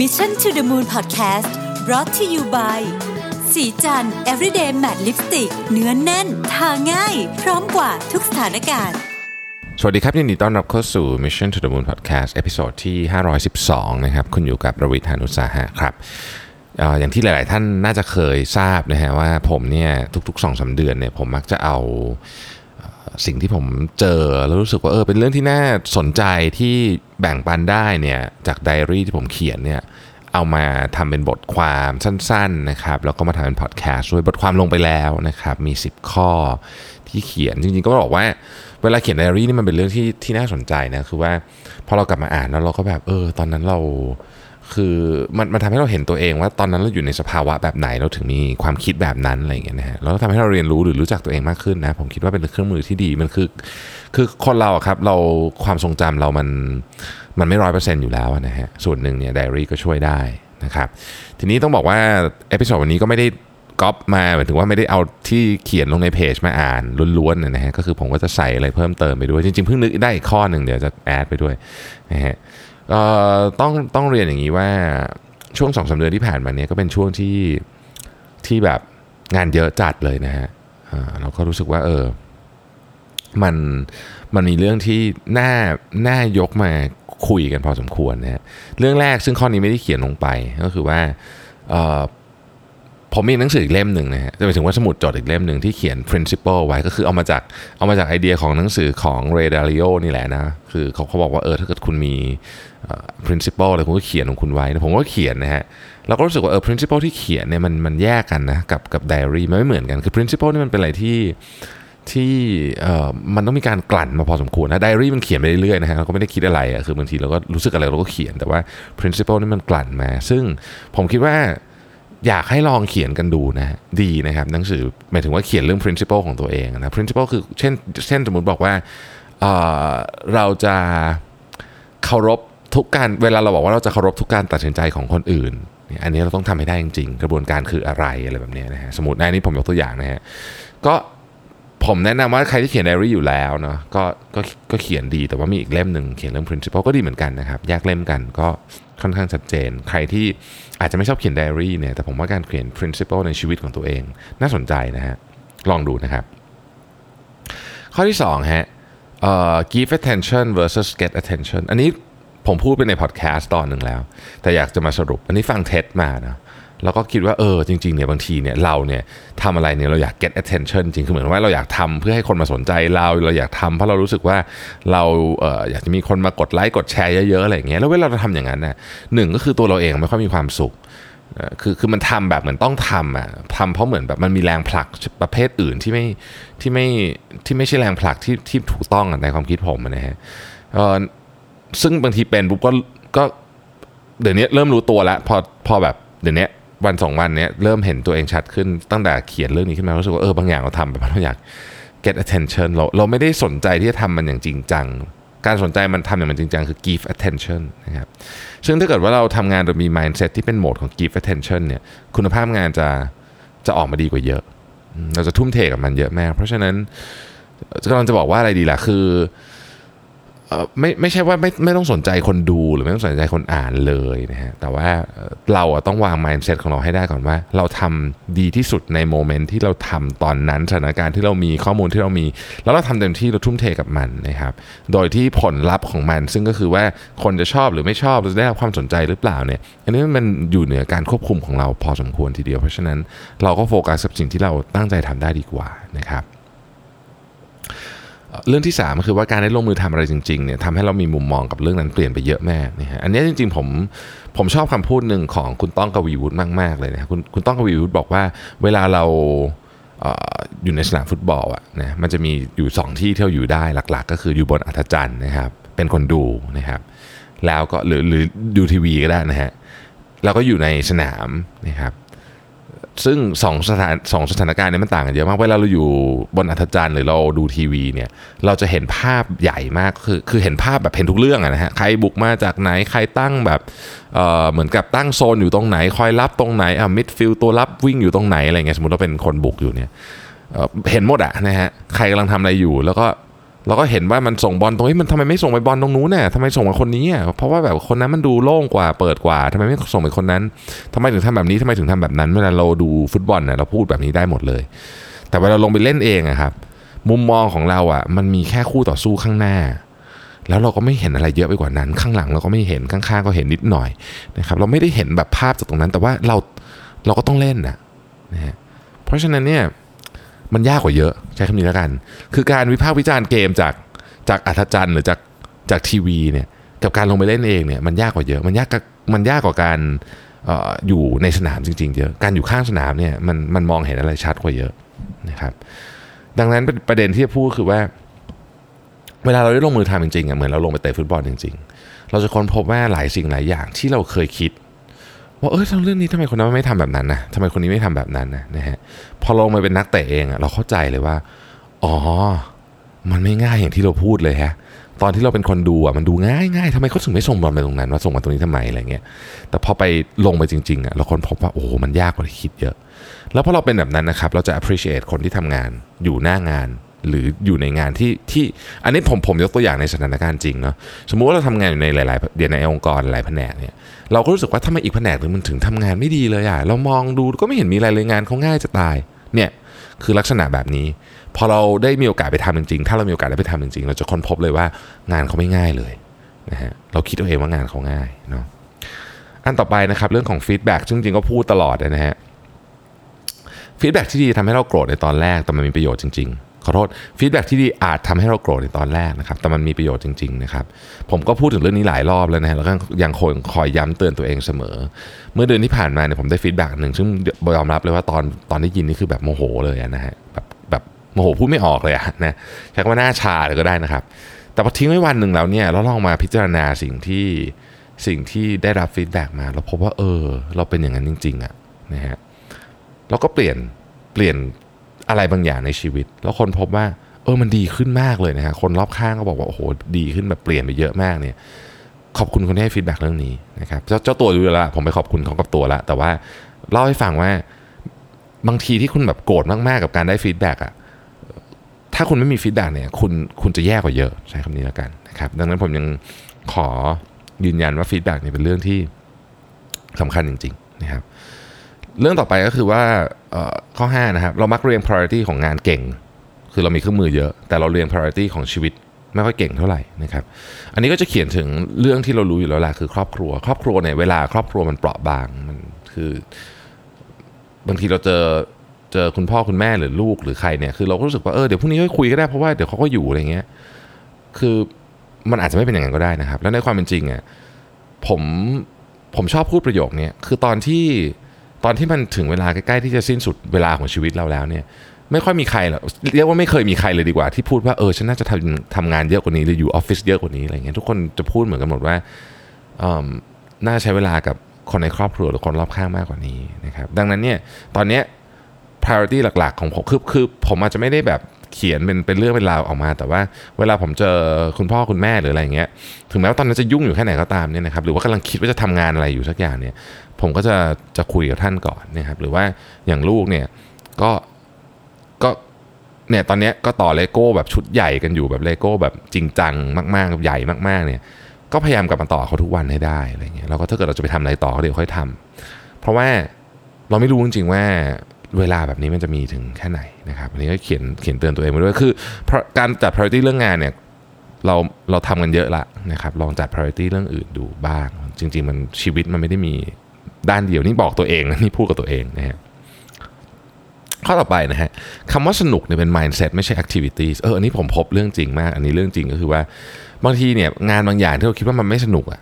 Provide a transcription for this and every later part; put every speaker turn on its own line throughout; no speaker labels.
Mission to the Moon Podcast brought to you by ศรีจันทร์ everyday matte lipstick เนื้อแน่น ทาง่าย พร้อมกว่าทุกสถานการณ์
สวัสดีครับยินดีต้อนรับเข้าสู่ Mission to the Moon Podcast episode ที่ 512 นะครับ คุณอยู่กับรวิศ หาญอุตสาหะครับอย่างที่หลาย ๆ ท่านน่าจะเคยทราบนะฮะว่าผมเนี่ยทุก ๆ2อสเดือนเนี่ยผมมักจะเอา สิ่งที่ผมเจอแล้วรู้สึกว่าเออเป็นเรื่องที่น่าสนใจที่แบ่งปันได้เนี่ยจากไดอารี่ที่ผมเขียนเนี่ยเอามาทำเป็นบทความสั้นๆนะครับแล้วก็มาทำเป็นพอดแคสต์ด้วยบทความลงไปแล้วนะครับมี 10 ข้อที่เขียนจริงๆก็บอกว่าเวลาเขียนไดอารี่นี่มันเป็นเรื่องที่ที่น่าสนใจนะคือว่าพอเรากลับมาอ่านแล้วเราก็แบบเออตอนนั้นเรา คือมันมันทำให้เราเห็นตัวเองว่าตอนนั้นเราอยู่ในสภาวะแบบไหนเราถึงมีความคิดแบบนั้นอะไรอย่างเงี้ยนะฮะแล้วทำให้เราเรียนรู้หรือรู้จักตัวเองมากขึ้นนะผมคิดว่าเป็นเครื่องมือที่ดีมันคือ คือคนเราครับเราความทรงจำเรามันมันไม่ร้อยเปอร์เซ็นต์อยู่แล้วนะฮะส่วนหนึ่งเนี่ยไดอารี่ก็ช่วยได้นะครับทีนี้ต้องบอกว่า episode วันนี้ก็ไม่ได้ก๊อปมาหมายถึงว่าไม่ได้เอาที่เขียนลงในเพจมาอ่านล้วนๆนะฮะก็คือผมก็จะใส่อะไรเพิ่มเติมไปด้วย จริงๆเพิ่งนึกได้อีกข้อหนึ่งเดี๋ยวจะ add ไปด้วยนะฮะ ต้องต้องเรียนอย่างนี้ว่าช่วงสองสามเดือนที่ผ่านมาเนี้ยก็เป็นช่วงที่ที่แบบงานเยอะจัดเลยนะฮะเราก็รู้สึกว่าเออมันมันมีเรื่องที่น่าน่ายกมาคุยกันพอสมควรนะฮะเรื่องแรกซึ่งข้อนี้ไม่ได้เขียนลงไปก็คือว่า ผมมีหนังสืออีกเล่มหนึ่งนะฮะจะไปถึงว่าสมุดจดอีกเล่มหนึ่งที่เขียน principle ไว้ก็คือเอามาจากเอามาจากไอเดียของหนังสือของ Ray Dalio นี่แหละนะ คือเขาเขาบอกว่าเออถ้าเกิดคุณมี principle อะไรคุณก็เขียนของคุณไว้นะผมก็เขียนนะฮะเราก็รู้สึกว่าเออ principle ที่เขียนเนี่ยมันมันแยกกันนะกับกับ diary มันไม่เหมือนกันคือ principle นี่มันเป็นอะไรที่ที่เอ่อมันต้องมีการกลั่นมาพอสมควรนะไดอารี่มันเขียนไปเรื่อยๆนะฮะเราก็ไม่ได้คิดอะไรอะคือบางทีเราก็รู้สึกอะไรเราก็เขียนแต่ว่า principle นี่มันกลั่นมา ซึ่งผมคิดว่า อยากให้ลองเขียนกันดูนะดีนะครับหนังสือหมายถึงว่าเขียนเรื่อง principle ของตัวเองนะ principle คือเช่นเช่นสมมติบอกว่าเเราจะเคารพทุกการเวลาเราบอกว่าเราจะเคารพทุกการตัดสินใจของคนอื่นอันนี้เราต้องทำให้ได้จริงๆ กระบวนการคืออะไรอะไรแบบนี้นะฮะสมมติในนี้ผมยกตัวอย่างนะฮะก็ผมแนะนำว่าใครที่เขียนไดอารี่อยู่แล้วเนาะก็ก็ก็เขียนดีแต่ว่ามีอีกเล่มหนึ่งเขียนเรื่อง principle ก็ดีเหมือนกันนะครับแยกเล่มกันก็ ค่อนข้างชัดเจน ใครที่อาจจะไม่ชอบเขียนไดอารี่เนี่ยแต่ผมว่าการเขียน principle ในชีวิตของตัวเอง น่าสนใจนะฮะลองดูนะครับ ข้อที่2ฮะ give attention versus get attention อันนี้ผมพูดไปในพอดแคสต์ตอนหนึ่งแล้ว แต่อยากจะมาสรุป อันนี้ฟังเท็ดมานะ แล้วก็คิดว่าเออจริงๆเนี่ยบางทีเนี่ยเราเนี่ยทำอะไรเนี่ยเราอยาก get attention จริงคือเหมือนว่าเราอยากทำเพื่อให้คนมาสนใจเราเราอยากทำเพราะเรารู้สึกว่าเราเอออยากจะมีคนมากดไลค์กดแชร์เยอะๆอะไรอย่างเงี้ยแล้วเวลาเราทำอย่างนั้นน่ะหนึ่งก็คือตัวเราเองไม่ค่อยมีความสุขอ่อคือคือมันทำแบบเหมือนต้องทำอะทำเพราะเหมือนแบบมันมีแรงผลักประเภทอื่นที่ไม่ที่ไม่ที่ไม่ใช่แรงผลักที่ที่ถูกต้องในความคิดผมนะฮะอ่อซึ่งบางทีเป็นปุ๊บก็ก็เดี๋ยวนี้เริ่มรู้ตัวแล้วพอพอแบบเดี๋ยวนี้ วันสองวันเนี้ยเริ่มเห็นตัวเองชัดขึ้นตั้งแต่เขียนเรื่องนี้ขึ้นมารู้สึกว่าเออบางอย่างเราทำไปเพราะเราอยาก get attention เราเราไม่ได้สนใจที่จะทำมันอย่างจริงจัง การสนใจมันทำอย่างมันจริงจังคือ give attention นะครับซึ่งถ้าเกิดว่าเราทำงานโดยมี mindset ที่เป็นโหมดของ give attention เนี่ยคุณภาพงานจะจะออกมาดีกว่าเยอะ เราจะทุ่มเทกับมันเยอะแมากเพราะฉะนั้นกำลังจะบอกว่าอะไรดีล่ะคือ ไม่ไม่ใช่ว่าไม่ไม่ต้องสนใจคนดูหรือไม่ต้องสนใจคนอ่านเลยนะฮะแต่ว่าเราอะต้องวาง mindset ของเราให้ได้ก่อนว่า เราทำดีที่สุดในโมเมนต์ที่เราทำตอนนั้นสถานการณ์ที่เรามีข้อมูลที่เรามี แล้วเราทำเต็มที่เราทุ่มเทกับมันนะครับโดยที่ผลลัพธ์ของมัน ซึ่งก็คือว่าคนจะชอบหรือไม่ชอบหรือจะได้รับความสนใจหรือเปล่าเนี่ยอันนี้มันอยู่เหนือการควบคุมของเราพอสมควรทีเดียวเพราะฉะนั้นเราก็โฟกัสกับสิ่งที่เราตั้งใจทำได้ดีกว่านะครับ เรื่องที่3ก็คือว่าการได้ลงมือทำอะไรจริงๆเนี่ยทำให้เรามีมุมมองกับเรื่องนั้นเปลี่ยนไปเยอะแม่นะฮะอันนี้จริงๆผมผมชอบคำพูดหนึ่งของคุณต้องกวีวุฒิมากๆเลยนะคุณคุณต้องกวีวุฒิบอกว่าเวลาเราเอออยู่ในสนามฟุตบอลอะนะมันจะมีอยู่ 2 ที่ที่เราอยู่ได้หลักๆ ก็คืออยู่บนอัฒจันทร์นะครับเป็นคนดูนะครับแล้วก็หรือหรือดูทีวีก็ได้นะฮะแล้วก็อยู่ในสนามนะครับ ซึ่งสองสถานสองสถานการณ์นี้มันต่างกันเยอะมาก เวลาเราอยู่บนอัฒจันทร์หรือเราดูทีวีเนี่ย เราจะเห็นภาพใหญ่มาก คือคือเห็นภาพแบบเห็นทุกเรื่องอะนะฮะ ใครบุกมาจากไหน ใครตั้งแบบเอ่อเหมือนกับตั้งโซนอยู่ตรงไหน คอยรับตรงไหน อะ midfield ตัวรับวิ่งอยู่ตรงไหนอะไรเงี้ย สมมติเราเป็นคนบุกอยู่เนี่ยเอ่อเห็นหมดอะนะฮะ ใครกำลังทำอะไรอยู่ แล้วก็ เราก็เห็นว่ามันส่งบอลตรงนี้มันทำไมไม่ส่งไปบอลตรงนู้นเนี่ยทำไมส่งไปคนนี้อะเพราะว่าแบบคนนั้นมันดูโล่งกว่าเปิดกว่าทำไมไม่ส่งไปคนนั้นทำไมถึงทำแบบนี้ทำไมถึงทำแบบนั้น เวลาเราดูฟุตบอลเนี่ยเราพูดแบบนี้ได้หมดเลย แต่เวลาลงไปเล่นเองอะครับ มุมมองของเราอะ มันมีแค่คู่ต่อสู้ข้างหน้า แล้วเราก็ไม่เห็นอะไรเยอะไปกว่านั้น ข้างหลังเราก็ไม่เห็นข้างๆก็เห็นนิดหน่อยนะครับ เราไม่ได้เห็นแบบภาพจากตรงนั้น แต่ว่าเราเราก็ต้องเล่นนะนะฮะเพราะฉะนั้นเนี่ย มันยากกว่าเยอะใช้คำนี้แล้วกัน คือการวิพากษ์วิจารณ์เกมจากจากอัธจันทร์หรือจากจากทีวีเนี่ยกับการลงไปเล่นเองเนี่ยมันยากกว่าเยอะ มันยากมันยากกว่าการอออยู่ในสนามจริงๆเยอะการอยู่ข้างสนามเนี่ยมันมันมองเห็นอะไรชัดกว่าเยอะนะครับ ดังนั้นประเด็นที่จะพูดคือว่า เวลาเราได้ลงมือทำจริงๆอะเหมือนเราลงไปเตะฟุตบอลจริง ๆ เราจะค้นพบว่าหลายสิ่งหลายอย่างที่เราเคยคิด ว่าเออเรื่องนี้ทำไมคนนั้นไม่ทำแบบนั้นนะทำไมคนนี้ไม่ทำแบบนั้นนะนะฮะพอลงมาเป็นนักเตะเองอะเราเข้าใจเลยว่าอ๋อ มันไม่ง่ายอย่างที่เราพูดเลยฮะตอนที่เราเป็นคนดูอะมันดูง่ายง่ายทำไมเขาถึงไม่ส่งบอลไปตรงนั้นว่าส่งมาตรงนี้ทำไมอะไรเงี้ยแต่พอไปลงไปจริงๆอะเราค้นพบว่าโอ้มันยากกว่าที่คิดเยอะ แล้วพอเราเป็นแบบนั้นนะครับเราจะ appreciate คนที่ทำงานอยู่หน้างาน หรืออยู่ในงานที่ที่อันนี้ผมผมยกตัวอย่างในสถานการณ์จริงเนาะสมมุติว่าเราทำงานอยู่ในหลายๆเดียในองค์กรหลายแผนกเนี่ยเราก็รู้สึกว่าถ้ามาอีกแผนกหนึ่งมันถึงทำงานไม่ดีเลยอะเรามองดูก็ไม่เห็นมีอะไรเลยงานเขาง่ายจะตายเนี่ยคือลักษณะแบบนี้ พอเราได้มีโอกาสไปทำจริงๆ ถ้าเรามีโอกาสได้ไปทำจริงๆ เราจะค้นพบเลยว่างานเขาไม่ง่ายเลยนะฮะเราคิดเอาเองว่างานเขาง่ายเนาะอันต่อไปนะครับเรื่องของ feedback ซึ่งจริงก็พูดตลอดนะฮะ feedback ที่ดีทำให้เราโกรธในตอนแรกแต่มันมีประโยชน์จริง ๆ ขอโทษfeedback ที่ดีอาจทำให้เราโกรธในตอนแรกนะครับ แต่มันมีประโยชน์จริง ๆ นะครับ ผมก็พูดถึงเรื่องนี้หลายรอบแล้วนะฮะแล้วก็ยังคอยคอยย้ำเตือนตัวเองเสมอ เมื่อเดือนที่ผ่านมาเนี่ยผมได้ feedback หนึ่งซึ่งยอมรับเลยว่าตอนตอนได้ยินนี่คือแบบโมโหเลยนะฮะแบบแบบโมโหพูดไม่ออกเลยอะนะใช้คำว่าหน้าชาเลยก็ได้นะครับ แต่พอทิ้งไว้วันหนึ่งแล้วเนี่ยเราลองมาพิจารณาสิ่งที่สิ่งที่ได้รับ feedback มาเราพบว่าเออ เราเป็นอย่างนั้นจริงๆอะนะฮะเราก็เปลี่ยนเปลี่ยน อะไรบางอย่างในชีวิต แล้วค้นพบว่าเออมันดีขึ้นมากเลยนะฮะคนรอบข้างก็บอกว่าโอ้โหดีขึ้นแบบเปลี่ยนไปเยอะมากเนี่ยขอบคุณคนที่ให้ feedback เรื่องนี้นะครับเจ้าตัวรู้แล้วผมไปขอบคุณเขากับตัวแล้วแต่ว่าเล่าให้ฟังว่าบางทีที่คุณแบบโกรธมาก ๆ กับการได้ feedback อะถ้าคุณไม่มี feedback เนี่ยคุณคุณจะแย่กว่าเยอะใช้คำนี้แล้วกันนะครับดังนั้นผมยังขอยืนยันว่า feedback เนี่ยเป็นเรื่องที่สำคัญจริง ๆ นะครับ เรื่องต่อไปก็คือว่าข้อ5นะครับเรามักเรียง priority ของงานเก่ง คือเรามีเครื่องมือเยอะ แต่เราเรียง priority ของชีวิตไม่ค่อยเก่งเท่าไหร่นะครับอันนี้ก็จะเขียนถึงเรื่องที่เรารู้อยู่แล้วแหละคือครอบครัว ครอบครัวเนี่ยเวลาครอบครัวมันเปราะบางมันคือบางทีเราเจอเจอคุณพ่อคุณแม่หรือลูกหรือใครเนี่ยคือเราก็รู้สึกว่าเออเดี๋ยวพรุ่งนี้ค่อยคุยก็ได้เพราะว่าเดี๋ยวเขาก็อยู่อะไรเงี้ยคือมันอาจจะไม่เป็นอย่างนั้นก็ได้นะครับ แล้วในความเป็นจริงอะผมผมชอบพูดประโยคนี้คือตอนที่ ตอนที่มันถึงเวลาใกล้ๆที่จะสิ้นสุดเวลาของชีวิตเราแล้วเนี่ยไม่ค่อยมีใครหรอกเรียกว่าไม่เคยมีใครเลยดีกว่าที่พูดว่าเออฉันน่าจะทำทำงานเยอะกว่านี้หรืออยู่ออฟฟิศเยอะกว่านี้อะไรเงี้ยทุกคนจะพูดเหมือนกันหมดว่าน่าใช้เวลากับคนในครอบครัวหรือคนรอบข้างมากกว่านี้นะครับดังนั้นเนี่ยตอนเนี้ย priority หลัก ๆ ของผมคือคือผมอาจจะไม่ได้แบบ เขียนเป็นเป็นเรื่องเป็นราวออกมา แต่ว่าเวลาผมเจอคุณพ่อคุณแม่หรืออะไรเงี้ยถึงแม้ว่าตอนนั้นจะยุ่งอยู่แค่ไหนก็ตามเนี่ยนะครับหรือว่ากำลังคิดว่าจะทำงานอะไรอยู่สักอย่างเนี่ยผมก็จะจะคุยกับท่านก่อนนะครับหรือว่าอย่างลูกเนี่ยก็ก็เนี่ยตอนนี้ก็ต่อเลโก้แบบชุดใหญ่กันอยู่แบบเลโก้แบบจริงจังมากๆใหญ่มากๆเนี่ยก็พยายามกลับมาต่อเขาทุกวันให้ได้อะไรเงี้ยแล้วก็ถ้าเกิดเราจะไปทำอะไรต่อก็เดี๋ยวค่อยทำเพราะว่าเราไม่รู้จริงๆว่า เวลาแบบนี้มันจะมีถึงแค่ไหนนะครับอันนี้ก็เขียนเขียนเตือนตัวเองไปด้วยคือการจัด priority เรื่องงานเนี่ยเราเราทำกันเยอะละนะครับลองจัด priority เรื่องอื่นดูบ้าง จริง ๆ มันชีวิตมันไม่ได้มีด้านเดียวนี่บอกตัวเองนี่พูดกับตัวเองนะฮะข้อต่อไปนะฮะคำว่าสนุกเนี่ยเป็น mindset ไม่ใช่ activities เอออันนี้ผมพบเรื่องจริงมาก อันนี้เรื่องจริงก็คือว่าบางทีเนี่ยงานบางอย่างที่เราคิดว่ามันไม่สนุกอะ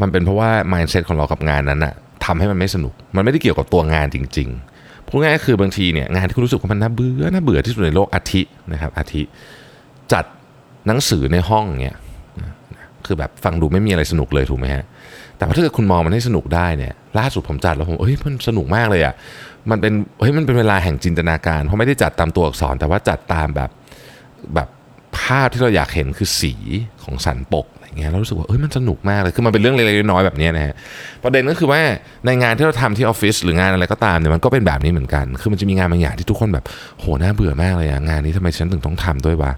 มันเป็นเพราะว่า mindset ของเรากับงานนั้นอะทำให้มันไม่สนุก มันไม่ได้เกี่ยวกับตัวงานจริง ๆ พูดง่ายๆคือบางทีเนี่ยงานที่คุณรู้สึกว่ามันน่าเบื่อน่าเบื่อที่สุดในโลกอาทินะครับอาทิจัดหนังสือในห้องเนี่ยคือแบบฟังดูไม่มีอะไรสนุกเลยถูกไหมฮะแต่ถ้าเกิดคุณมองมันให้สนุกได้เนี่ยล่าสุดผมจัดแล้วผมเฮ้ยมันสนุกมากเลยอะมันเป็นเฮ้ยมันเป็นเวลาแห่งจินตนาการเพราะไม่ได้จัดตามตัวอักษร แต่ว่าจัดตามแบบแบบภาพที่เราอยากเห็นคือสีของสันปก เงี้ยเรารู้สึกว่าเอ้ยมันสนุกมากเลยคือมันเป็นเรื่องเล็กๆน้อยๆแบบนี้นะฮะประเด็นก็คือว่าในงานที่เราทำที่ออฟฟิศหรืองานอะไรก็ตามเนี่ยมันก็เป็นแบบนี้เหมือนกัน คือมันจะมีงานบางอย่างที่ทุกคนแบบโหน่าเบื่อมากเลยอะงานนี้ทำไมฉันถึงต้องทำด้วยวะ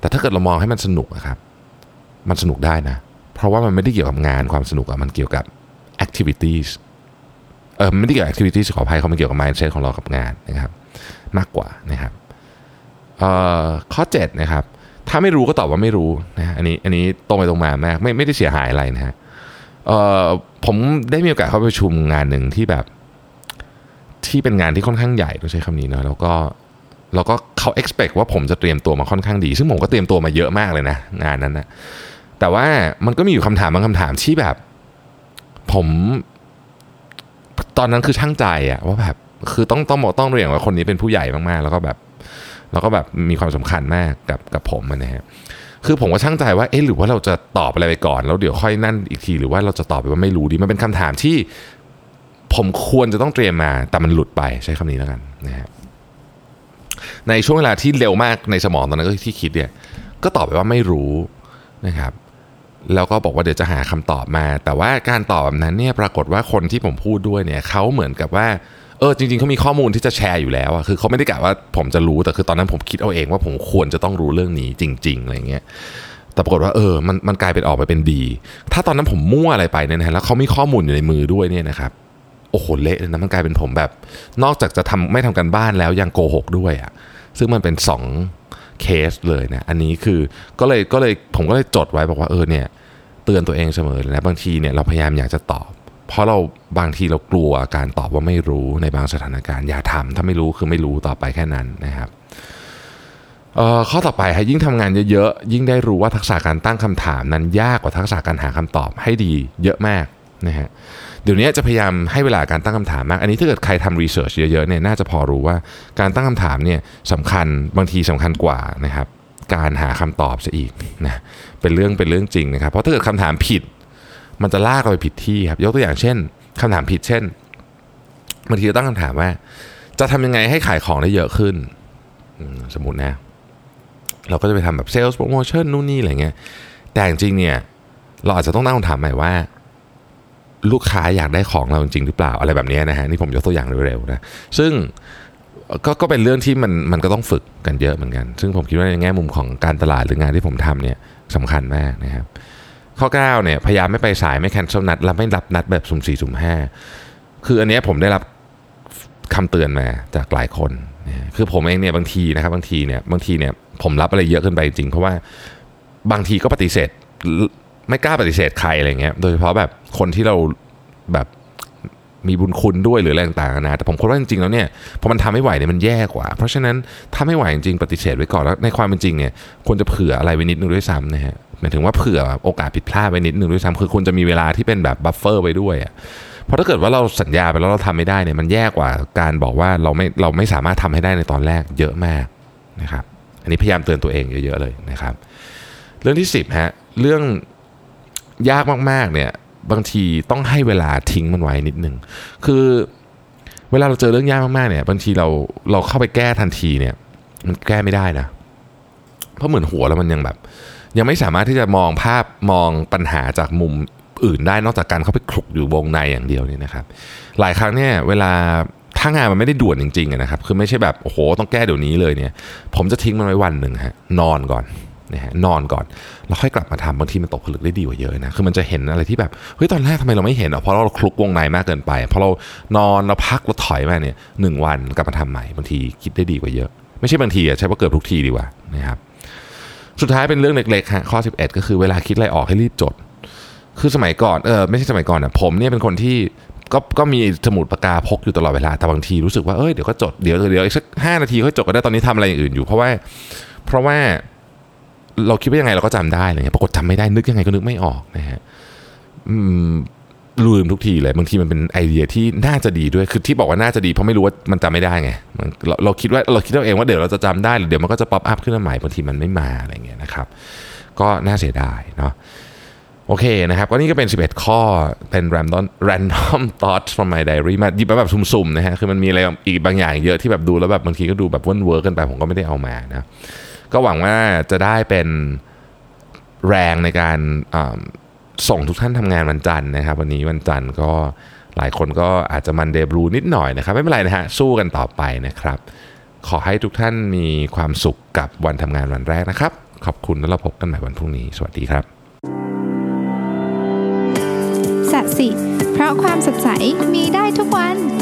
แต่ถ้าเกิดเรามองให้มันสนุกอะครับ มันสนุกได้นะ เพราะว่ามันไม่ได้เกี่ยวกับงานความสนุกอะมันเกี่ยวกับ activities เออไม่ได้เกี่ยวกับ activities ขออภัยเขาไมันเกี่ยวกับ mindset ของเรากับงานนะครับ มากกว่านะครับเอ่อข้อ7นะครับ ถ้าไม่รู้ก็ตอบว่าไม่รู้นะฮะอันนี้อันนี้ตรงไปตรงมามากไม่ไม่ได้เสียหายอะไรนะฮะเออผมได้มีโอกาสเข้าไปประชุมงานหนึ่งที่แบบ ที่เป็นงานที่ค่อนข้างใหญ่ต้องใช้คำนี้เนอะแล้วก็แล้วก็เขา expect ว่าผมจะเตรียมตัวมาค่อนข้างดี ซึ่งผมก็เตรียมตัวมาเยอะมากเลยนะงานนั้นนะแต่ว่ามันก็มีอยู่คำถามบางคำถามที่แบบ ผม ตอนนั้นคือช่างใจอะว่าแบบคือต้องต้องบอกต้องเรียนว่าคนนี้เป็นผู้ใหญ่มากๆ แล้วก็แบบ แล้วก็แบบมีความสำคัญมากกับกับผมนะฮะคือผมก็ช่างใจว่าเอ๊ะหรือว่าเราจะตอบอะไรไปก่อน แล้วเดี๋ยวค่อยนั่นอีกทีหรือว่าเราจะตอบไปว่าไม่รู้ดีมันเป็นคำถามที่ผมควรจะต้องเตรียมมา แต่มันหลุดไปใช้คำนี้แล้วกันนะฮะในช่วงเวลาที่เร็วมากในสมองตอนนั้นก็ที่คิดเนี่ยก็ตอบไปว่าไม่รู้นะครับแล้วก็บอกว่าเดี๋ยวจะหาคำตอบมา แต่ว่าการตอบแบบนั้นเนี่ยปรากฏว่าคนที่ผมพูดด้วยเนี่ยเขาเหมือนกับว่าเเออจริงๆเขามีข้อมูลที่จะแชร์อยู่แล้วอะคือเขาไม่ได้กะว่าผมจะรู้แต่คือตอนนั้นผมคิดเอาเองว่าผมควรจะต้องรู้เรื่องนี้จริงๆอะไรเงี้ยแต่ปรากฏว่าเออมันมันกลายเป็นออกไปเป็นดี ถ้าตอนนั้นผมมั่วอะไรไปเนี่ยนะแล้วเขามีข้อมูลอยู่ในมือด้วยเนี่ยนะครับโอ้โหเละเลยนะมันกลายเป็นผมแบบ นอกจากจะทำไม่ทำกันบ้านแล้วยังโกหกด้วยอะ่ะซึ่งมันเป็น2เคสเลยนะอันนี้คือก็เลยก็เลยผมก็เลยจดไว้บอกว่าเออเนี่ยเตือนตัวเองเสมอเลยนะบางทีเนี่ยเราพยายามอยากจะตอบ เพราะเราบางทีเรากลัวการตอบว่าไม่รู้ในบางสถานการณ์อย่าทำถ้าไม่รู้คือไม่รู้ต่อไปแค่นั้นนะครับข้อต่อไปให้ยิ่งทำงานเยอะๆยิ่งได้รู้ว่าทักษะการตั้งคำถามนั้นยากกว่าทักษะการหาคำตอบให้ดีเยอะมากนะฮะเดี๋ยวนี้จะพยายามให้เวลาการตั้งคำถามมาก อันนี้ถ้าเกิดใครทำรีเสิร์ชเยอะๆเนี่ยน่าจะพอรู้ว่าการตั้งคำถามเนี่ยสำคัญบางทีสำคัญกว่านะครับการหาคำตอบซะอีกนะเป็นเรื่องเป็นเรื่องจริงนะครับเพราะถ้าเกิดคำถามผิด มันจะลากเราไปผิดที่ครับ ยกตัวอย่างเช่นคำถามผิดเช่นบางทีเราตั้งคำถามว่า จะทำยังไงให้ขายของได้เยอะขึ้นอืมสมมตินะ เราก็จะไปทำแบบเซลล์โปรโมชั่นนู่นนี่อะไรเงี้ย แต่จริงๆเนี่ย เราอาจจะต้องตั้งคำถามใหม่ว่า ลูกค้าอยากได้ของเราจริงหรือเปล่าอะไรแบบนี้นะฮะนี่ผมยกตัวอย่างเร็วๆนะซึ่งก็ก็เป็นเรื่องที่มันมันก็ต้องฝึกกันเยอะเหมือนกัน ซึ่งผมคิดว่าในแง่มุมของการตลาดหรืองานที่ผมทำเนี่ยสำคัญมากนะครับ ข้อ9เนี่ยพยายามไม่ไปสายไม่แคนเซิลนัดและไม่รับนัดแบบสุ่มสี่สุ่มห้าคืออันนี้ผมได้รับคำเตือนมาจากหลายคนนะคือผมเองเนี่ยบางทีนะครับบางทีเนี่ยบางทีเนี่ยผมรับอะไรเยอะขึ้นไปจริงเพราะว่าบางทีก็ปฏิเสธ ไม่กล้าปฏิเสธใครอะไรเงี้ยโดยเฉพาะแบบคนที่เราแบบ มีบุญคุณด้วยหรืออะไรต่างๆนะแต่ผมคิดว่าจริงๆแล้วเนี่ยพอมันทำไม่ไหวเนี่ยมันแย่กว่า เพราะฉะนั้นถ้าไม่ไหวจริงๆปฏิเสธไว้ก่อนแล้วในความเป็นจริงเนี่ยควรจะเผื่ออะไรไว้นิดนึงด้วยซ้ำนะฮะหมายถึงว่าเผื่อโอกาสผิดพลาดไว้นิดนึงด้วยซ้ำคือควรจะมีเวลาที่เป็นแบบ buffer ไว้ด้วยอะเพราะถ้าเกิดว่าเราสัญญาไปแล้วเราทำไม่ได้เนี่ยมันแย่กว่าการบอกว่าเราไม่เราไม่สามารถทำให้ได้ในตอนแรกเยอะมากนะครับอันนี้พยายามเตือนตัวเองเยอะๆเลยนะครับ เรื่องที่ 10ฮะเรื่องยากมากๆเนี่ย บางทีต้องให้เวลาทิ้งมันไว้นิดนึง คือเวลาเราเจอเรื่องยากมากๆเนี่ย บางทีเราเราเข้าไปแก้ทันทีเนี่ย มันแก้ไม่ได้นะ เพราะเหมือนหัวแล้วมันยังแบบ ยังไม่สามารถที่จะมองภาพมองปัญหาจากมุมอื่นได้นอกจากการเข้าไปคลุกอยู่วงในอย่างเดียวนี่นะครับ หลายครั้งเนี่ยเวลาถ้างานมันไม่ได้ด่วนจริงๆนะครับ คือไม่ใช่แบบโอ้โหต้องแก้เดี๋ยวนี้เลยเนี่ย ผมจะทิ้งมันไว้วันหนึ่งฮะนอนก่อน นะฮะนอนก่อน แล้วค่อยกลับมาทำบางทีมันตกผลึกได้ดีกว่าเยอะนะคือมันจะเห็นอะไรที่แบบเฮ้ยตอนแรกทำไมเราไม่เห็นอะเพราะเราคลุกวงในมากเกินไปพอเรานอนเราพักเราถอยมาเนี่ยหนึ่งวันกลับมาทำใหม่บางทีคิดได้ดีกว่าเยอะ ไม่ใช่บางทีอะใช่ว่าเกือบทุกทีดีกว่านะครับสุดท้ายเป็นเรื่องเล็กๆฮะข้อ 11 ก็คือเวลาคิดอะไรออกให้รีบจด คือสมัยก่อนเออไม่ใช่สมัยก่อนอะผมเนี่ยเป็นคนที่ก็ก็มีสมุดปากกาพกอยู่ตลอดเวลาแต่บางทีรู้สึกว่าเอ้ยเดี๋ยวก็จดเดี๋ยวเดี๋ยวอีกสักห้านาทีค่อยจดก็ได้ตอนนี้ทำอะไรอย่างอื่นอยู่ เพราะว่าเพราะว่า เราคิดว่ายังไงเราก็จำได้อะไรเงี้ยปรากฏจำไม่ได้นึกยังไงก็นึกไม่ออกนะฮะลืมทุกทีเลยบางทีมันเป็นไอเดียที่น่าจะดีด้วยคือที่บอกว่าน่าจะดีเพราะไม่รู้ว่ามันจำไม่ได้ไงเราเราคิดว่าเราคิดเอาเองว่าเดี๋ยวเราจะจำได้หรือเดี๋ยวมันก็จะ pop up ขึ้นมาใหม่บางทีมันไม่มาอะไรเงี้ยนะครับ ก็น่าเสียดายเนาะโอเคนะครับก็นี่ก็เป็น 11 ข้อเป็น random random thoughts from my diary มาหยิบมาแบบสุ่มๆนะฮะคือมันมีอะไรอีกบางอย่างเยอะที่แบบดูแล้วแบบบางทีก็ดูแบบวนเวียนกันไปผมก็ไม่ได้เอามานะ ก็หวังว่าจะได้เป็นแรงในการส่งทุกท่านทำงานวันจันทร์นะครับ วันนี้วันจันทร์ก็หลายคนก็อาจจะ Monday blue นิดหน่อยนะครับ ไม่เป็นไรนะฮะสู้กันต่อไปนะครับ ขอให้ทุกท่านมีความสุขกับวันทำงานวันแรกนะครับ ขอบคุณแล้วเราพบกันใหม่วันพรุ่งนี้ สวัสดีครับ
สัสิเพราะความสดใสมีได้ทุกวัน